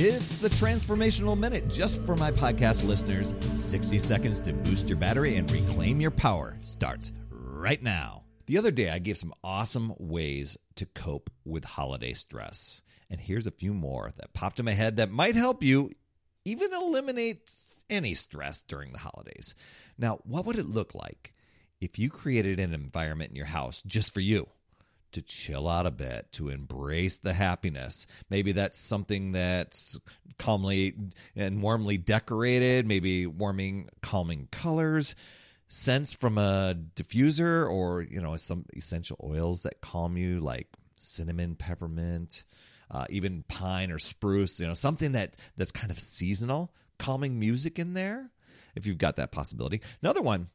It's the Transformational Minute just for my podcast listeners. 60 seconds to boost your battery and reclaim your power starts right now. The other day, I gave some awesome ways to cope with holiday stress. And here's a few more that popped in my head that might help you even eliminate any stress during the holidays. Now, what would it look like if you created an environment in your house just for you? To chill out a bit, to embrace the happiness. Maybe that's something that's calmly and warmly decorated, maybe warming, calming colors, scents from a diffuser, or, you know, some essential oils that calm you, like cinnamon, peppermint, uh, even pine or spruce, you know, something that that's kind of seasonal, calming music in there, if you've got that possibility. Another one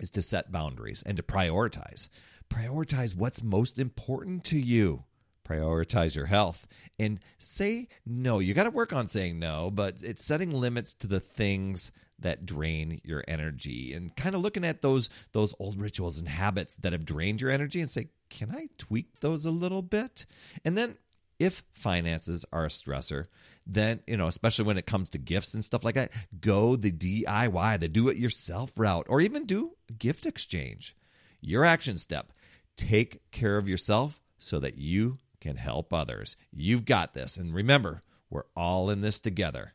is to set boundaries and to prioritize. Prioritize what's most important to you. Prioritize your health. And say no. You got to work on saying no but it's setting limits to the things that drain your energy and kind of looking at those those old rituals and habits that have drained your energy and say can i tweak those a little bit? And then if finances are a stressor then you know especially when it comes to gifts and stuff like that go the diy the do it yourself route or even do gift exchange your action step take care of yourself so that you can help others. You've got this. And remember, we're all in this together.